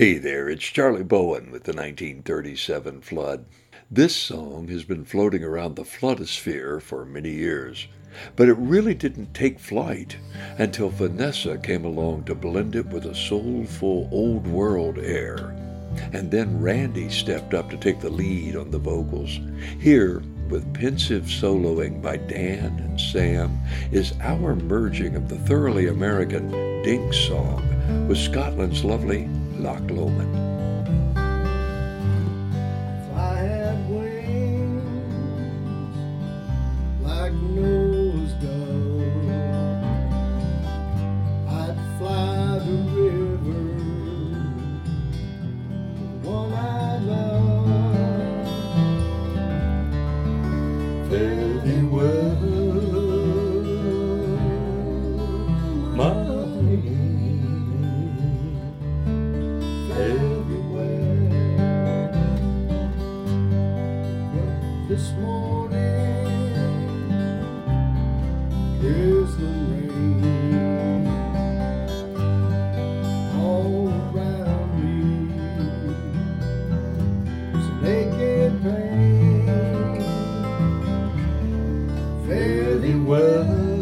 Hey there, it's Charlie Bowen with the 1937 flood. This song has been floating around the floodosphere for many years, but it really didn't take flight until Vanessa came along to blend it with a soulful old world air. And then Randy stepped up to take the lead on the vocals. Here, with pensive soloing by Dan and Sam, is our merging of the thoroughly American Dink song with Scotland's lovely Loch Lomond. If I had wings like Noah's dove, I'd fly the river, the one I love. Fare thee well, Fare well,